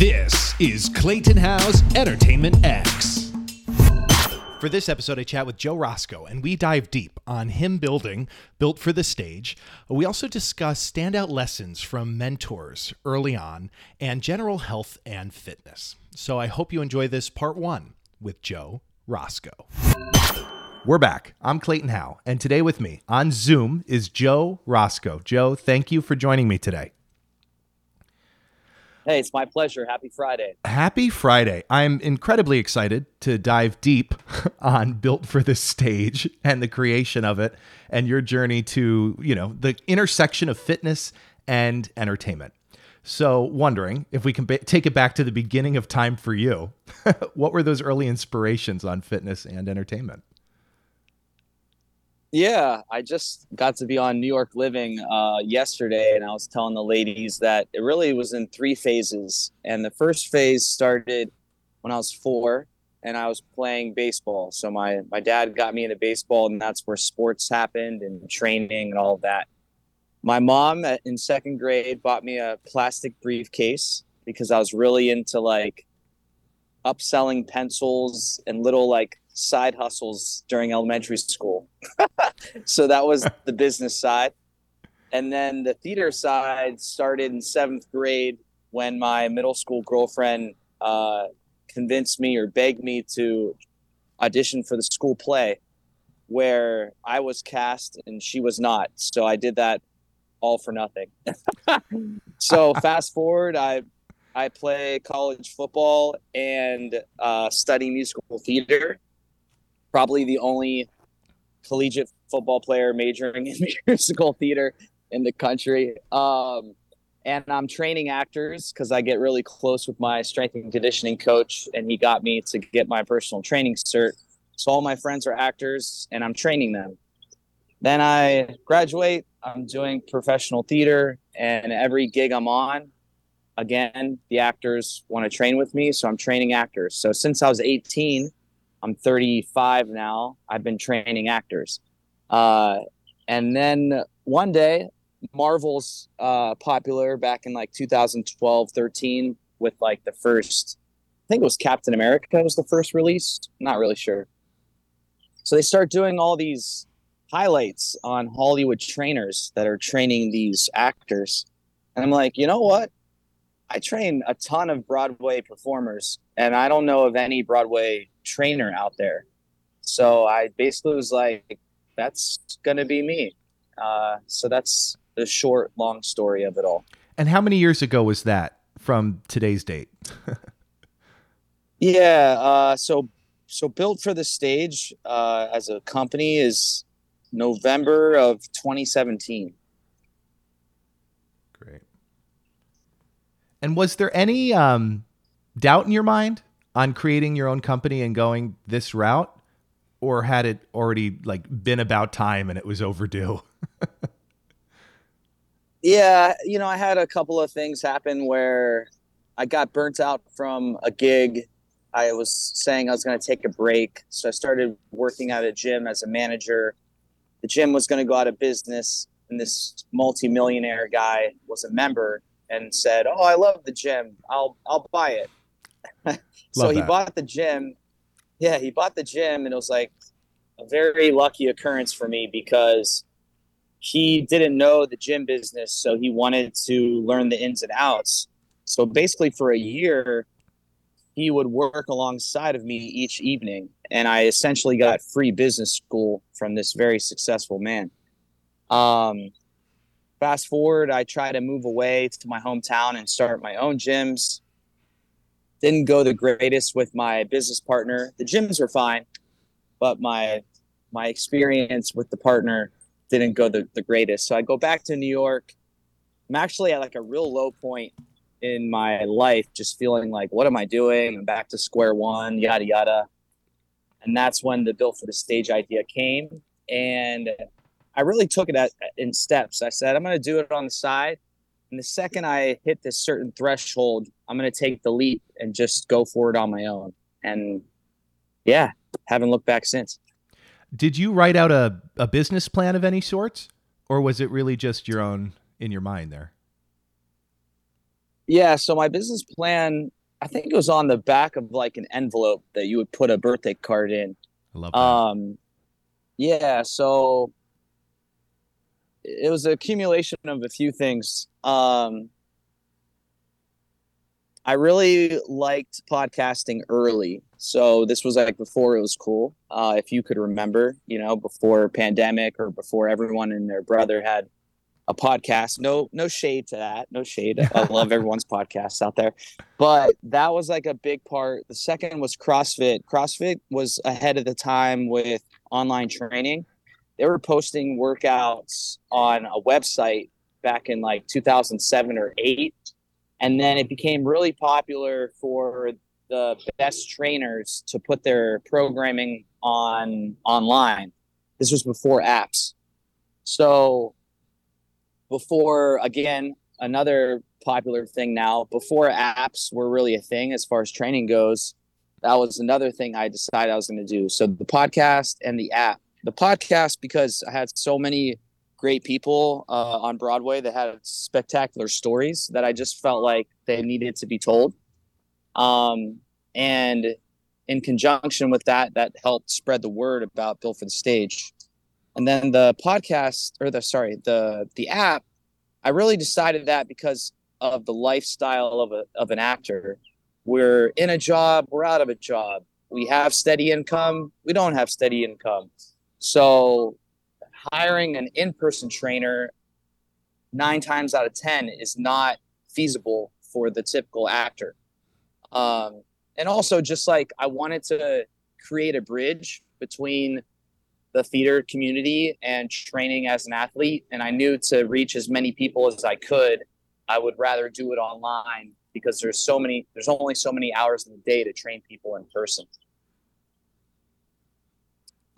This is Clayton Howe's Entertainment X. For this episode, I chat with Joe Rosko, and we dive deep on him building Built for the Stage. We also discuss standout lessons from mentors early on and general health and fitness. So I hope you enjoy this part one with Joe Rosko. We're back. I'm Clayton Howe, and today with me on Zoom is Joe Rosko. Joe, thank you for joining me today. Hey, it's my pleasure. Happy Friday. Happy Friday. I'm incredibly excited to dive deep on Built for the Stage and the creation of it and your journey to, you know, the intersection of fitness and entertainment. So, wondering if we can ba- take it back to the beginning of time for you. what were those early inspirations on fitness and entertainment? Yeah, I just got to be on New York Living uh, yesterday, and I was telling the ladies that it really was in three phases. And the first phase started when I was four, and I was playing baseball. So my my dad got me into baseball, and that's where sports happened and training and all of that. My mom in second grade bought me a plastic briefcase because I was really into like upselling pencils and little like side hustles during elementary school. so that was the business side. And then the theater side started in seventh grade when my middle school girlfriend uh, convinced me or begged me to audition for the school play where I was cast and she was not. So I did that all for nothing. so fast forward, I I play college football and uh, study musical theater probably the only collegiate football player majoring in musical theater in the country. Um, and I'm training actors because I get really close with my strength and conditioning coach, and he got me to get my personal training cert. So all my friends are actors, and I'm training them. Then I graduate. I'm doing professional theater, and every gig I'm on, again, the actors want to train with me, so I'm training actors. So since I was 18, I'm 35 now. I've been training actors. Uh, and then one day, Marvel's uh, popular back in like 2012, 13 with like the first, I think it was Captain America was the first release. Not really sure. So they start doing all these highlights on Hollywood trainers that are training these actors. And I'm like, you know what? I train a ton of Broadway performers, and I don't know of any Broadway trainer out there. So I basically was like, that's going to be me. Uh, so that's the short, long story of it all. And how many years ago was that from today's date? yeah. Uh, so, so built for the stage uh, as a company is November of 2017. Great. And was there any um, doubt in your mind on creating your own company and going this route or had it already like been about time and it was overdue? Yeah you know i had a couple of things happen where i got burnt out from a gig. I was saying i was going to take a break so i started working at a gym as a manager. The gym was going to go out of business and this multi-millionaire guy was a member and said oh i love the gym. I'll i'll buy it so he bought the gym. Yeah, he bought the gym, and it was like a very lucky occurrence for me because he didn't know the gym business, so he wanted to learn the ins and outs. So basically, for a year, he would work alongside of me each evening, and I essentially got free business school from this very successful man. Um, fast forward, I try to move away to my hometown and start my own gyms didn't go the greatest with my business partner. The gyms were fine, but my my experience with the partner didn't go the, the greatest. So I go back to New York. I'm actually at like a real low point in my life, just feeling like, what am I doing? I'm back to square one, yada yada. And that's when the built for the stage idea came. And I really took it at, in steps. I said, I'm going to do it on the side. And the second I hit this certain threshold, I'm going to take the leap and just go for it on my own. And yeah, haven't looked back since. Did you write out a, a business plan of any sorts? Or was it really just your own in your mind there? Yeah, so my business plan, I think it was on the back of like an envelope that you would put a birthday card in. I love that. Um, yeah, so it was an accumulation of a few things. Um, I really liked podcasting early. So this was like before it was cool. Uh, if you could remember, you know, before pandemic or before everyone and their brother had a podcast. No, no shade to that. No shade. I love everyone's podcasts out there. But that was like a big part. The second was CrossFit. CrossFit was ahead of the time with online training. They were posting workouts on a website back in like 2007 or 8 and then it became really popular for the best trainers to put their programming on online. This was before apps. So before again another popular thing now before apps were really a thing as far as training goes that was another thing i decided i was going to do. So the podcast and the app the podcast because i had so many great people uh, on broadway that had spectacular stories that i just felt like they needed to be told. Um, and in conjunction with that that helped spread the word about Built for the stage. And then the podcast or the sorry the the app i really decided that because of the lifestyle of a of an actor. We're in a job we're out of a job. We have steady income we don't have steady income so hiring an in-person trainer nine times out of ten is not feasible for the typical actor um, and also just like i wanted to create a bridge between the theater community and training as an athlete. And I knew to reach as many people as I could, I would rather do it online because there's so many, there's only so many hours in the day to train people in person.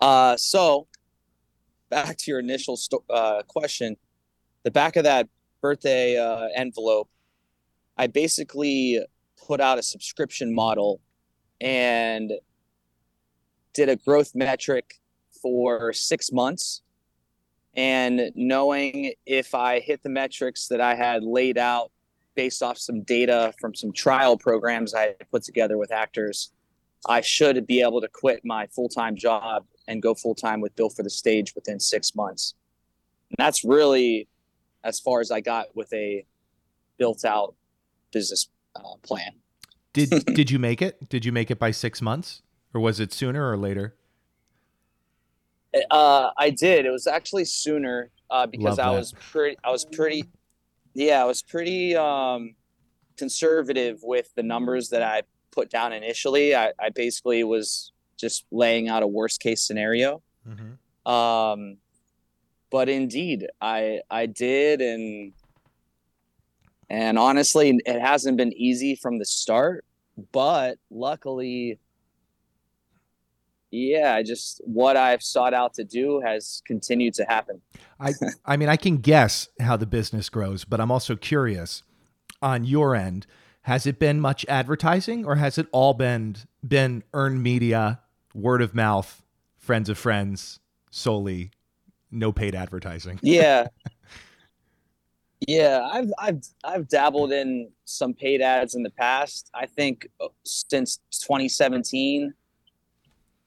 Uh, so back to your initial sto- uh, question, the back of that birthday uh, envelope, I basically put out a subscription model and did a growth metric for six months. And knowing if I hit the metrics that I had laid out based off some data from some trial programs I put together with actors, I should be able to quit my full time job and go full time with Built for the Stage within six months. And that's really as far as I got with a built out business uh, plan. Did did you make it? Did you make it by six months, or was it sooner or later? Uh, I did. It was actually sooner uh, because I was pretty. I was pretty. Yeah, I was pretty um, conservative with the numbers that I put down initially. I, I basically was just laying out a worst case scenario. Mm-hmm. Um, but indeed, I I did, and and honestly, it hasn't been easy from the start. But luckily, yeah, I just what I've sought out to do has continued to happen. I I mean I can guess how the business grows, but I'm also curious on your end. Has it been much advertising, or has it all been been earned media, word of mouth, friends of friends, solely, no paid advertising? Yeah. Yeah, I've I've I've dabbled in some paid ads in the past. I think uh, since 2017,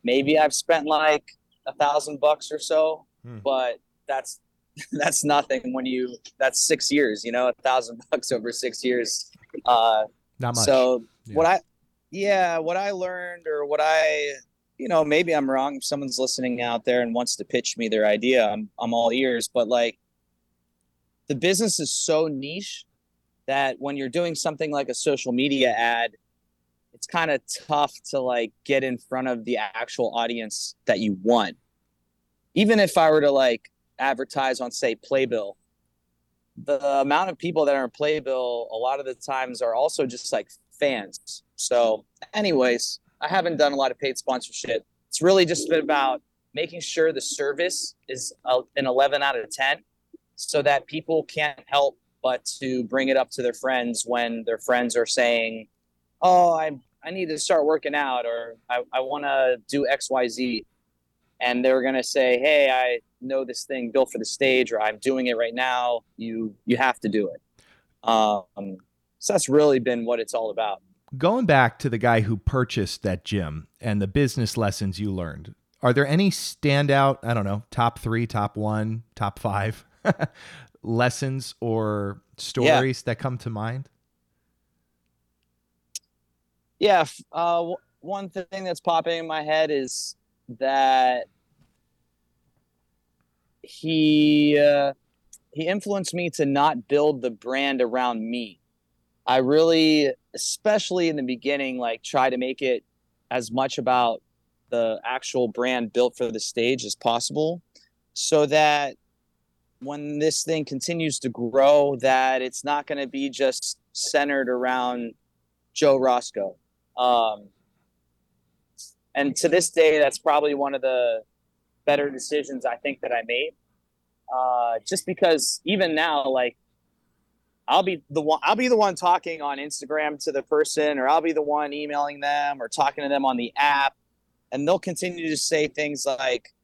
maybe I've spent like a thousand bucks or so, Hmm. but that's that's nothing when you that's six years, you know, a thousand bucks over six years. Uh, Not much. so Yeah. what I, yeah, what I learned or what I, you know, maybe I'm wrong. If someone's listening out there and wants to pitch me their idea, I'm I'm all ears. But like, the business is so niche that when you're doing something like a social media ad, it's kind of tough to like get in front of the actual audience that you want. Even if I were to like advertise on say Playbill, the amount of people that are in Playbill a lot of the times are also just like fans. So, anyways, I haven't done a lot of paid sponsorship. It's really just been about making sure the service is a, an 11 out of 10 so that people can't help but to bring it up to their friends when their friends are saying, Oh, I, I need to start working out or I, I want to do XYZ. And they're going to say, Hey, I know this thing built for the stage or I'm doing it right now. You, you have to do it. Um, So that's really been what it's all about. Going back to the guy who purchased that gym and the business lessons you learned, are there any standout, I don't know, top three, top one, top five lessons or stories yeah. that come to mind? Yeah. Uh, one thing that's popping in my head is that he uh, he influenced me to not build the brand around me. I really, especially in the beginning, like try to make it as much about the actual brand built for the stage as possible, so that when this thing continues to grow, that it's not going to be just centered around Joe Rosko. Um, and to this day, that's probably one of the better decisions I think that I made. Uh, just because even now, like I'll be the one I'll be the one talking on Instagram to the person, or I'll be the one emailing them or talking to them on the app, and they'll continue to say things like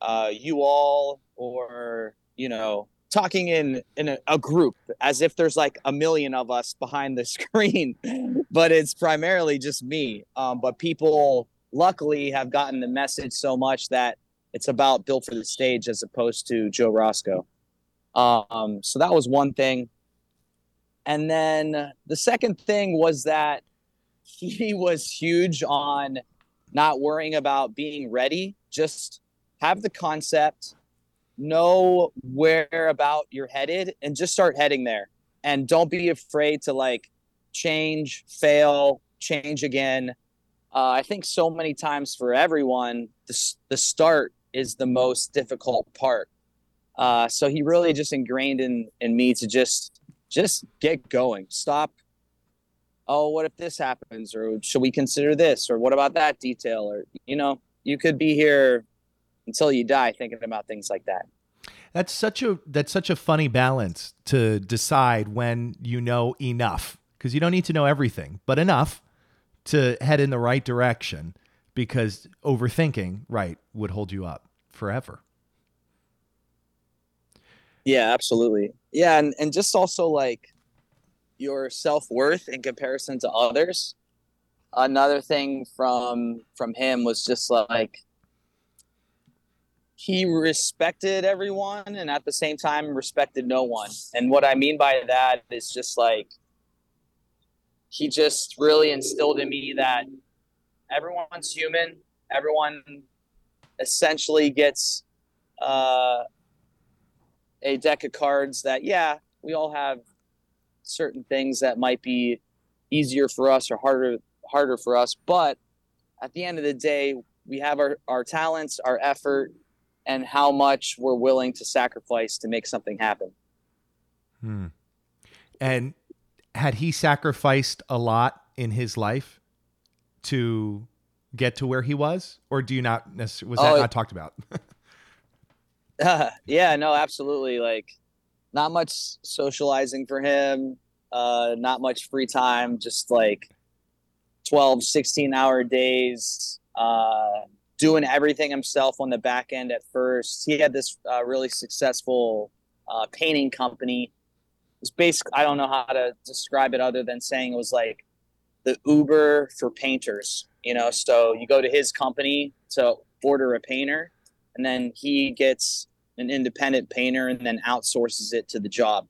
uh, "you all" or you know talking in in a, a, group as if there's like a million of us behind the screen but it's primarily just me um, but people luckily have gotten the message so much that it's about built for the stage as opposed to Joe Rosko. Um, so that was one thing. And then the second thing was that he was huge on not worrying about being ready, just have the concept, know where about you're headed, and just start heading there. And don't be afraid to like change, fail, change again. Uh, I think so many times for everyone, the, the start is the most difficult part. Uh, so he really just ingrained in in me to just just get going. Stop. Oh, what if this happens? Or should we consider this? Or what about that detail? Or you know, you could be here until you die thinking about things like that. That's such a that's such a funny balance to decide when you know enough because you don't need to know everything, but enough to head in the right direction because overthinking, right, would hold you up forever. Yeah, absolutely. Yeah, and, and just also like your self-worth in comparison to others. Another thing from from him was just like he respected everyone and at the same time respected no one. And what I mean by that is just like he just really instilled in me that everyone's human. Everyone essentially gets uh, a deck of cards that, yeah, we all have certain things that might be easier for us or harder harder for us. But at the end of the day, we have our, our talents, our effort, and how much we're willing to sacrifice to make something happen. Hmm. And had he sacrificed a lot in his life to get to where he was, or do you not? Was that oh, not talked about? uh, yeah, no, absolutely. Like, not much socializing for him. Uh, not much free time. Just like 12, 16 hour days. Uh, doing everything himself on the back end at first. He had this uh, really successful uh, painting company. It's basically I don't know how to describe it other than saying it was like the Uber for painters. You know, so you go to his company to order a painter, and then he gets an independent painter and then outsources it to the job.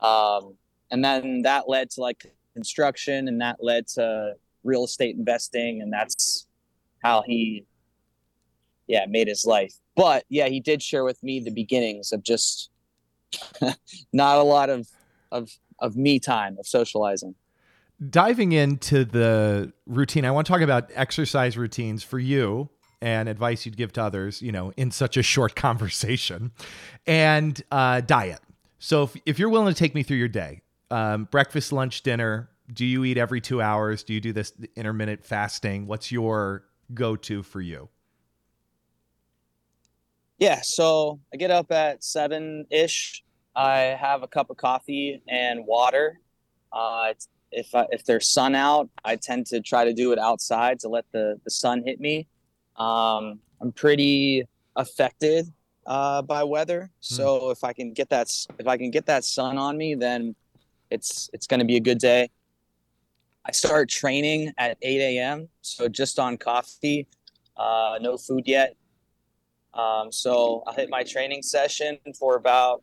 Um, and then that led to like construction, and that led to real estate investing, and that's how he, yeah, made his life. But yeah, he did share with me the beginnings of just not a lot of of of me time of socializing diving into the routine, I want to talk about exercise routines for you and advice you'd give to others, you know, in such a short conversation, and uh, diet. So if, if you're willing to take me through your day, um, breakfast, lunch, dinner, do you eat every two hours? Do you do this intermittent fasting? What's your go to for you? Yeah, so I get up at seven ish. I have a cup of coffee and water. Uh, if I, if there's sun out, I tend to try to do it outside to let the the sun hit me. Um, I'm pretty affected uh, by weather, hmm. so if I can get that if I can get that sun on me, then it's it's going to be a good day. I start training at 8 a.m. So just on coffee, uh, no food yet. Um, so I'll hit my training session for about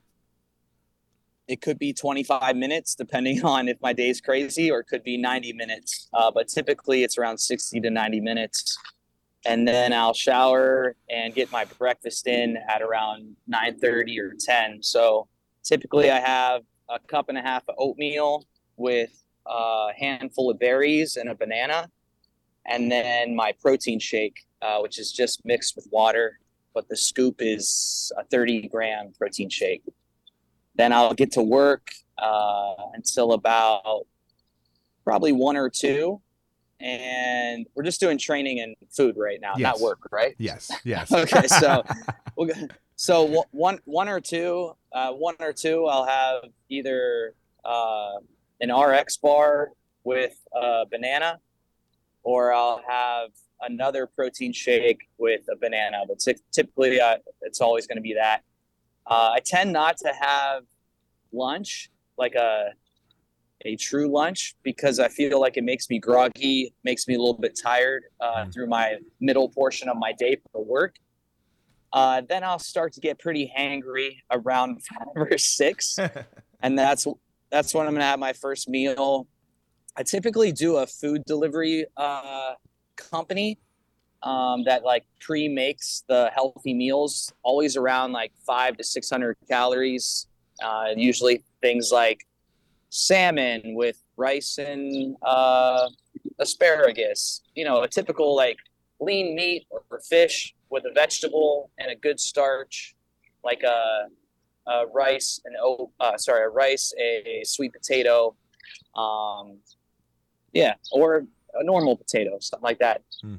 it could be 25 minutes depending on if my day's crazy or it could be 90 minutes uh, but typically it's around 60 to 90 minutes and then i'll shower and get my breakfast in at around 9.30 or 10 so typically i have a cup and a half of oatmeal with a handful of berries and a banana. And then my protein shake uh, which is just mixed with water but the scoop is a 30 gram protein shake. Then I'll get to work uh, until about probably one or two. And we're just doing training and food right now, Yes. not work, right? Yes. Yes. Okay, so we'll so one one or two, uh, one or two, I'll have either uh, an RX bar with a banana, or I'll have another protein shake with a banana. But ty- typically, uh, it's always going to be that. Uh, I tend not to have lunch, like a a true lunch, because I feel like it makes me groggy, makes me a little bit tired uh, Mm. through my middle portion of my day for work. Uh, then I'll start to get pretty hangry around five or six, and that's that's when I'm gonna have my first meal. I typically do a food delivery uh, company um, that like pre-makes the healthy meals, always around like five to six hundred calories. Uh, usually things like salmon with rice and uh, asparagus. You know, a typical like lean meat or fish with a vegetable and a good starch, like a, a rice and oh, uh, sorry, a rice, a, sweet potato, um, yeah, or a normal potato, something like that. Hmm.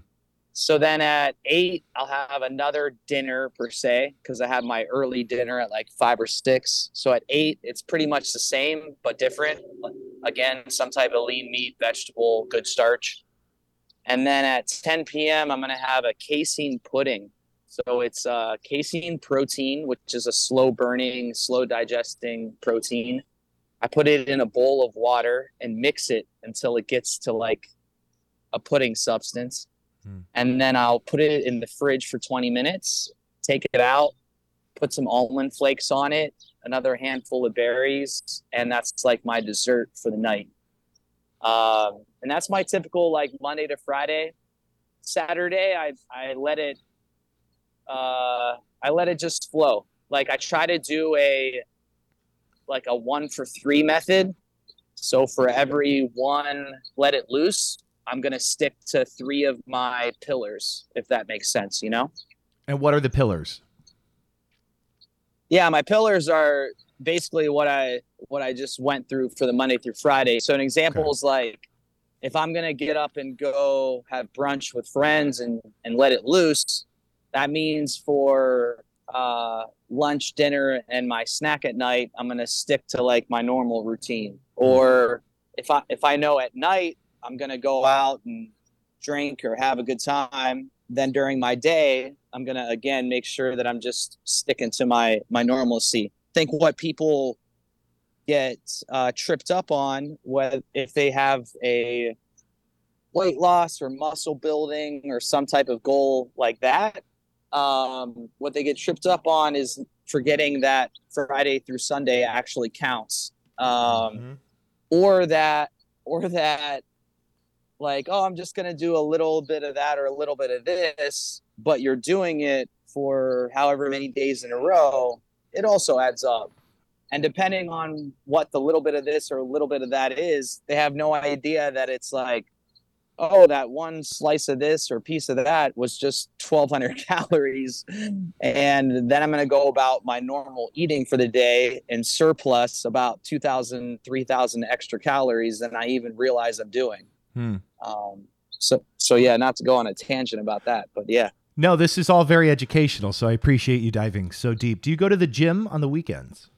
So then at eight, I'll have another dinner per se because I have my early dinner at like five or six. So at eight, it's pretty much the same but different. Again, some type of lean meat, vegetable, good starch. And then at 10 p.m., I'm going to have a casein pudding. So it's uh, casein protein, which is a slow burning, slow digesting protein. I put it in a bowl of water and mix it until it gets to like a pudding substance. Hmm. And then I'll put it in the fridge for 20 minutes, take it out, put some almond flakes on it, another handful of berries, and that's like my dessert for the night. Um, and that's my typical like Monday to Friday. Saturday, I I let it uh, I let it just flow. Like I try to do a like a one for three method. So for every one, let it loose. I'm gonna stick to three of my pillars, if that makes sense. You know? and what are the pillars? Yeah, my pillars are basically what I what I just went through for the Monday through Friday. So an example Okay. is like if I'm gonna get up and go have brunch with friends and and let it loose, that means for uh, lunch, dinner, and my snack at night, I'm gonna stick to like my normal routine. Or if I if I know at night I'm gonna go out and drink or have a good time, then during my day I'm gonna again make sure that I'm just sticking to my my normalcy. Think what people get uh, tripped up on what if they have a weight loss or muscle building or some type of goal like that. Um, what they get tripped up on is forgetting that Friday through Sunday actually counts. Um, Mhm. or that or that like oh i'm just going to do a little bit of that or a little bit of this but you're doing it for however many days in a row it also adds up and depending on what the little bit of this or a little bit of that is they have no idea that it's like oh that one slice of this or piece of that was just 1200 calories and then i'm going to go about my normal eating for the day and surplus about 2000 3000 extra calories than i even realize i'm doing Hmm. Um, so so yeah not to go on a tangent about that but yeah No, this is all very educational, so I appreciate you diving so deep. Do you go to the gym on the weekends?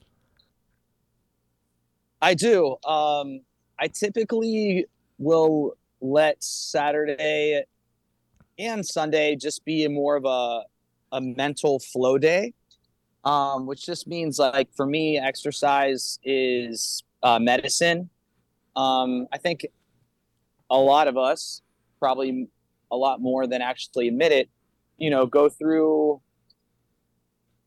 I do. Um, I typically will let Saturday and Sunday just be more of a a mental flow day, um, which just means like for me, exercise is uh, medicine. Um, I think a lot of us, probably a lot more than actually admit it, you know, go through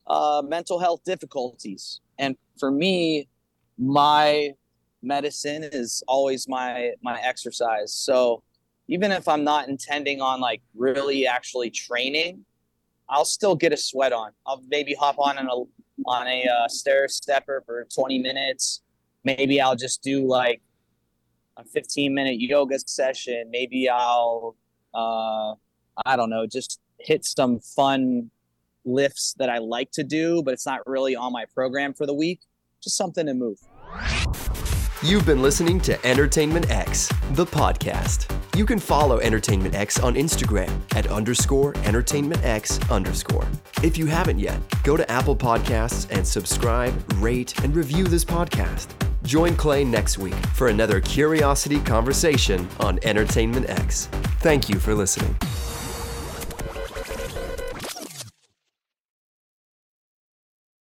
uh, mental health difficulties. And for me, my medicine is always my my exercise. So even if I'm not intending on like really actually training, I'll still get a sweat on. I'll maybe hop on a on a uh, stair stepper for 20 minutes. Maybe I'll just do like a 15 minute yoga session. Maybe I'll uh, I don't know, just hit some fun lifts that I like to do, but it's not really on my program for the week. Just something to move. You've been listening to Entertainment X, the podcast. You can follow Entertainment X on Instagram at underscore Entertainment X underscore. If you haven't yet, go to Apple Podcasts and subscribe, rate, and review this podcast. Join Clay next week for another curiosity conversation on Entertainment X. Thank you for listening.